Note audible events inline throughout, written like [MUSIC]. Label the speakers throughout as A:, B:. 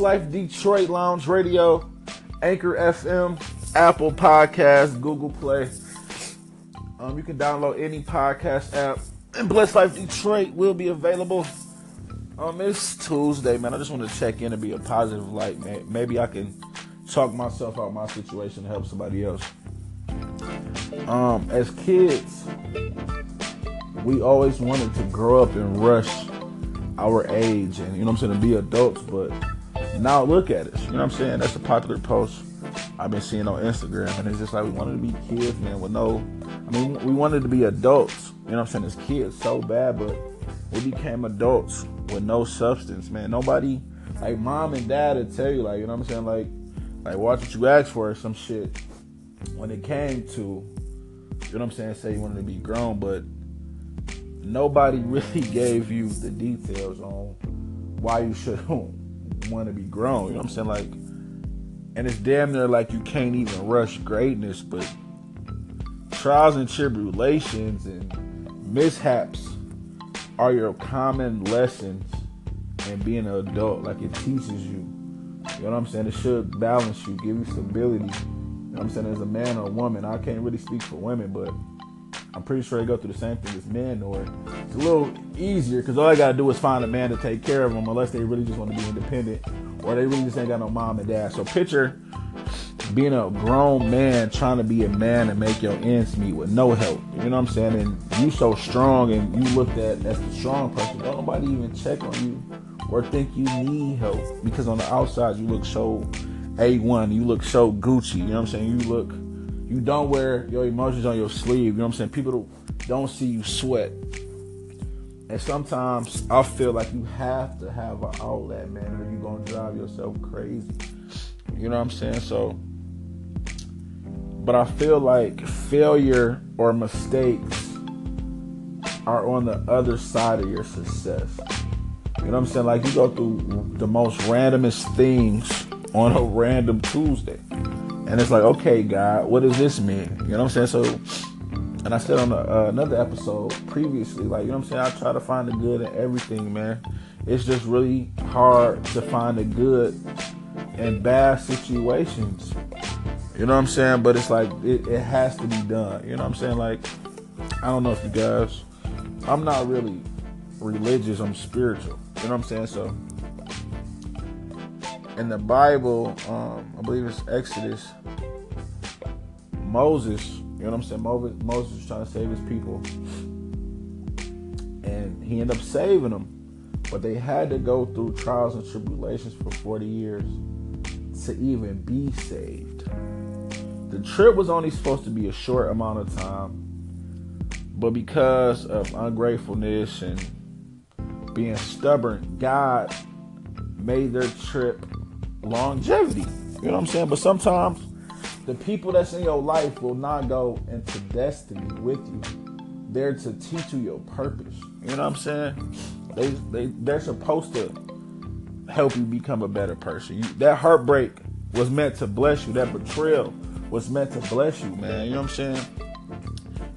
A: Life Detroit Lounge Radio, Anchor FM, Apple Podcast, Google Play. Um, you can download any podcast app. And Blessed Life Detroit will be available. Um, it's Tuesday, man. I just want to check in and be a positive light, man. Maybe I can talk myself out my situation to help somebody else. Um, as kids, we always wanted to grow up and rush our age and you know what I'm saying to be adults, but now look at us. You know what I'm saying? That's a popular post I've been seeing on Instagram, and it's just like we wanted to be kids, man, with no. I mean, we wanted to be adults. You know what I'm saying? As kids, so bad, but we became adults with no substance, man. Nobody, like mom and dad, would tell you, like, you know what I'm saying, like, like watch what you ask for, or some shit. When it came to, you know what I'm saying, say you wanted to be grown, but nobody [LAUGHS] really gave you the details on why you should [LAUGHS] want to be grown. You know what I'm saying? Like, and it's damn near like you can't even rush greatness, but trials and tribulations and mishaps are your common lessons in being an adult. Like it teaches you. You know what I'm saying? It should balance you, give you stability. You know what I'm saying? As a man or a woman, I can't really speak for women, but I'm pretty sure they go through the same thing as men, or it's a little easier because all I gotta do is find a man to take care of them, unless they really just want to be independent, or they really just ain't got no mom and dad. So picture being a grown man trying to be a man and make your ends meet with no help. You know what I'm saying? And you so strong, and you looked at as the strong person. Don't nobody even check on you or think you need help because on the outside you look so a1. You look so Gucci. You know what I'm saying? You look you don't wear your emotions on your sleeve. You know what I'm saying? People don't see you sweat. And sometimes I feel like you have to have an outlet, man, or you're gonna drive yourself crazy. You know what I'm saying? So, but I feel like failure or mistakes are on the other side of your success. You know what I'm saying? Like you go through the most randomest things on a random Tuesday. And it's like, okay, God, what does this mean? You know what I'm saying? So, and I said on a, uh, another episode previously, like, you know what I'm saying? I try to find the good in everything, man. It's just really hard to find the good in bad situations. You know what I'm saying? But it's like, it, it has to be done. You know what I'm saying? Like, I don't know if you guys, I'm not really religious, I'm spiritual. You know what I'm saying? So, in the Bible, um, I believe it's Exodus, Moses, you know what I'm saying? Moses, Moses was trying to save his people. And he ended up saving them. But they had to go through trials and tribulations for 40 years to even be saved. The trip was only supposed to be a short amount of time. But because of ungratefulness and being stubborn, God made their trip longevity. You know what I'm saying? But sometimes the people that's in your life will not go into destiny with you. They're to teach you your purpose. You know what I'm saying? They they they're supposed to help you become a better person. You, that heartbreak was meant to bless you. That betrayal was meant to bless you, man. You know what I'm saying?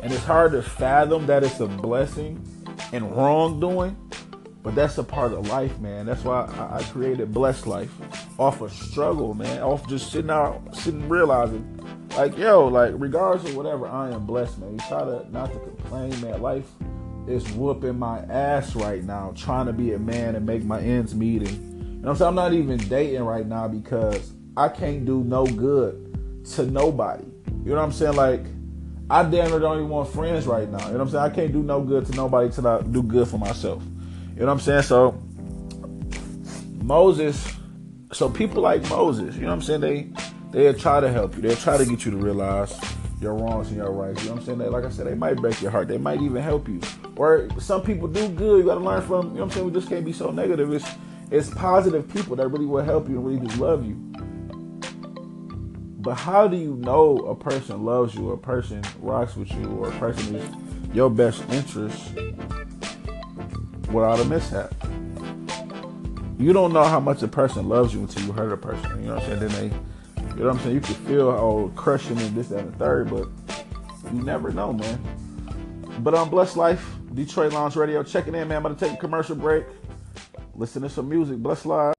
A: And it's hard to fathom that it's a blessing and wrongdoing but that's a part of life, man. That's why I, I created Blessed Life off of struggle, man. Off just sitting out, sitting realizing, like, yo, like, regardless of whatever, I am blessed, man. You try to not to complain, man. Life is whooping my ass right now, trying to be a man and make my ends meet. And, you know I'm saying? I'm not even dating right now because I can't do no good to nobody. You know what I'm saying? Like, I damn near don't even want friends right now. You know what I'm saying? I can't do no good to nobody till I do good for myself. You know what I'm saying? So Moses, so people like Moses, you know what I'm saying? They they'll try to help you. They'll try to get you to realize your wrongs and your rights. You know what I'm saying? They, like I said, they might break your heart. They might even help you. Or some people do good. You gotta learn from, you know what I'm saying? We just can't be so negative. It's it's positive people that really will help you and really just love you. But how do you know a person loves you, or a person rocks with you, or a person is your best interest without a mishap. You don't know how much a person loves you until you hurt a person. You know what I'm saying? Then they, you know what I'm saying? You can feel how crushing and this, that, and the third, but you never know, man. But on um, Blessed Life, Detroit Lounge Radio, checking in, man. I'm about to take a commercial break. Listen to some music. Blessed Life.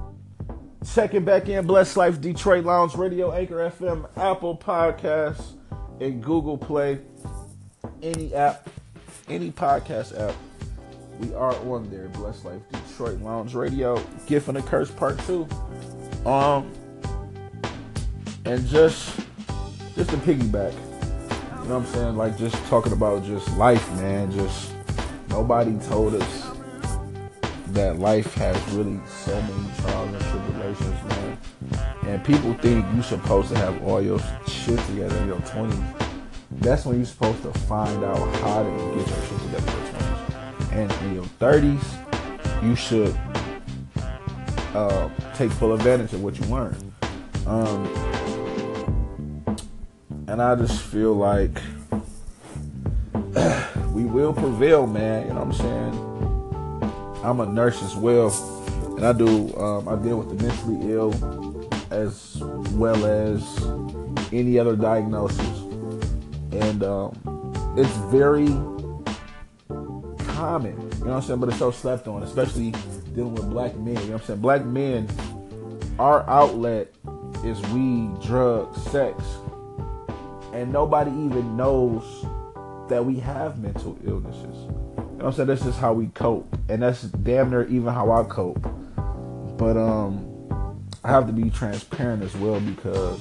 A: Checking back in, Blessed Life Detroit Lounge Radio, Anchor FM, Apple Podcasts, and Google Play. Any app, any podcast app, we are on there. Blessed Life Detroit Lounge Radio, Gift and a Curse Part Two. Um, and just just to piggyback, you know what I'm saying? Like just talking about just life, man. Just nobody told us that life has really so many trials and tribulations, man. And people think you're supposed to have all your shit together in your 20s. That's when you're supposed to find out how to get your shit together in your 20s. And in your 30s, you should uh, take full advantage of what you learn. Um, and I just feel like [SIGHS] we will prevail, man. You know what I'm saying? I'm a nurse as well, and I do um, I deal with the mentally ill as well as any other diagnosis, and um, it's very common. You know what I'm saying? But it's so slept on, especially dealing with black men. You know what I'm saying? Black men, our outlet is weed, drugs, sex, and nobody even knows that we have mental illnesses You know what I'm saying? That's just how we cope. And that's damn near even how I cope. But um I have to be transparent as well because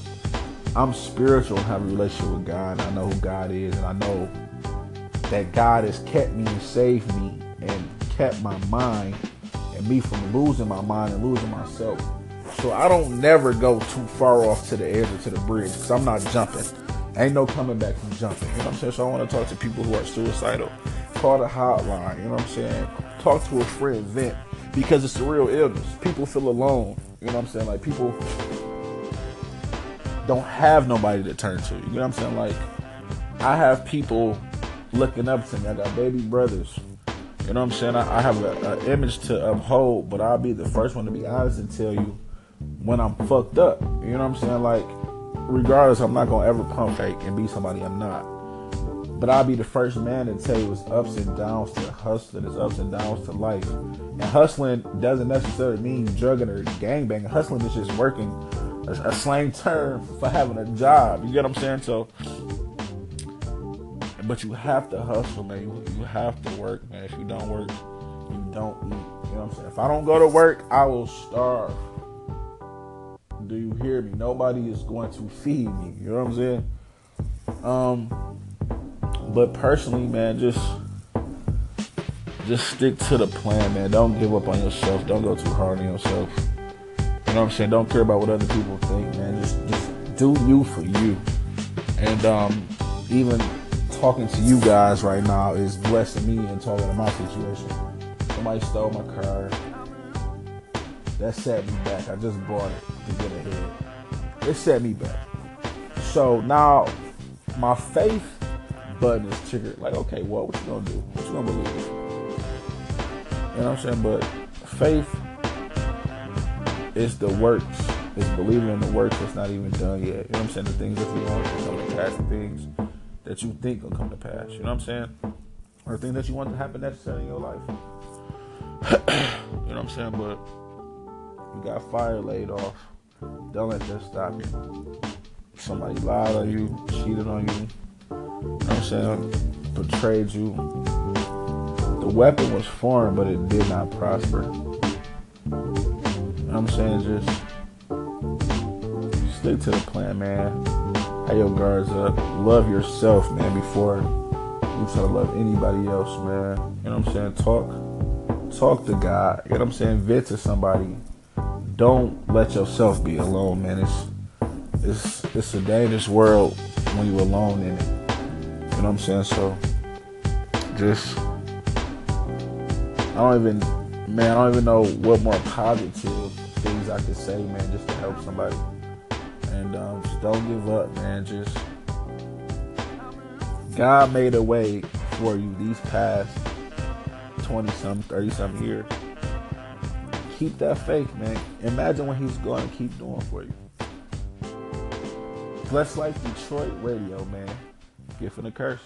A: I'm spiritual and have a relationship with God. I know who God is and I know that God has kept me and saved me and kept my mind and me from losing my mind and losing myself. So I don't never go too far off to the edge or to the bridge because I'm not jumping. Ain't no coming back from jumping. You know what I'm saying? So I want to talk to people who are suicidal call the hotline. You know what I'm saying? Talk to a friend, vent, because it's a real illness. People feel alone. You know what I'm saying? Like people don't have nobody to turn to. You know what I'm saying? Like I have people looking up to me. I got baby brothers. You know what I'm saying? I, I have an image to uphold, but I'll be the first one to be honest and tell you when I'm fucked up. You know what I'm saying? Like, regardless, I'm not gonna ever pump fake and be somebody I'm not. But I'll be the first man to tell you it's ups and downs to hustling, it's ups and downs to life. And hustling doesn't necessarily mean drugging or gangbanging. Hustling is just working, a, a slang term for having a job. You get what I'm saying? So, but you have to hustle, man. You, you have to work, man. If you don't work, you don't eat. You know what I'm saying? If I don't go to work, I will starve. Do you hear me? Nobody is going to feed me. You know what I'm saying? Um, but personally, man, just just stick to the plan, man. Don't give up on yourself. Don't go too hard on yourself. You know what I'm saying? Don't care about what other people think, man. Just just do you for you. And um, even talking to you guys right now is blessing me and talking to my situation. Somebody stole my car. That set me back. I just bought it to get ahead. It set me back. So now my faith button is triggered. Like, okay, well, what you gonna do? What you gonna believe? You know what I'm saying? But faith is the works. It's believing in the works that's not even done yet. You know what I'm saying? The things that you want to pass, the things that you think will come to pass. You know what I'm saying? Or things that you want to happen necessarily in your life. you know what I'm saying? But you got fire laid off. Don't let that stop you. Somebody lied on you, cheated on you, know what I'm saying, betrayed you. The weapon was foreign, but it did not prosper. You know what I'm saying? Just stick to the plan, man. Have your guards up. Uh, love yourself, man, before you try to love anybody else, man. You know what I'm saying? Talk talk to God. You know what I'm saying? Vent to somebody. Don't let yourself be alone, man. It's it's it's a dangerous world when you're alone in it. You know what I'm saying? So just I don't even man, I don't even know what more positive things I could say, man, just to help somebody. And um, just don't give up, man. Just God made a way for you these past 20 some, 30 some years. Keep that faith, man. Imagine what he's going to keep doing for you. Blessed Life Detroit Radio, man gift and a curse.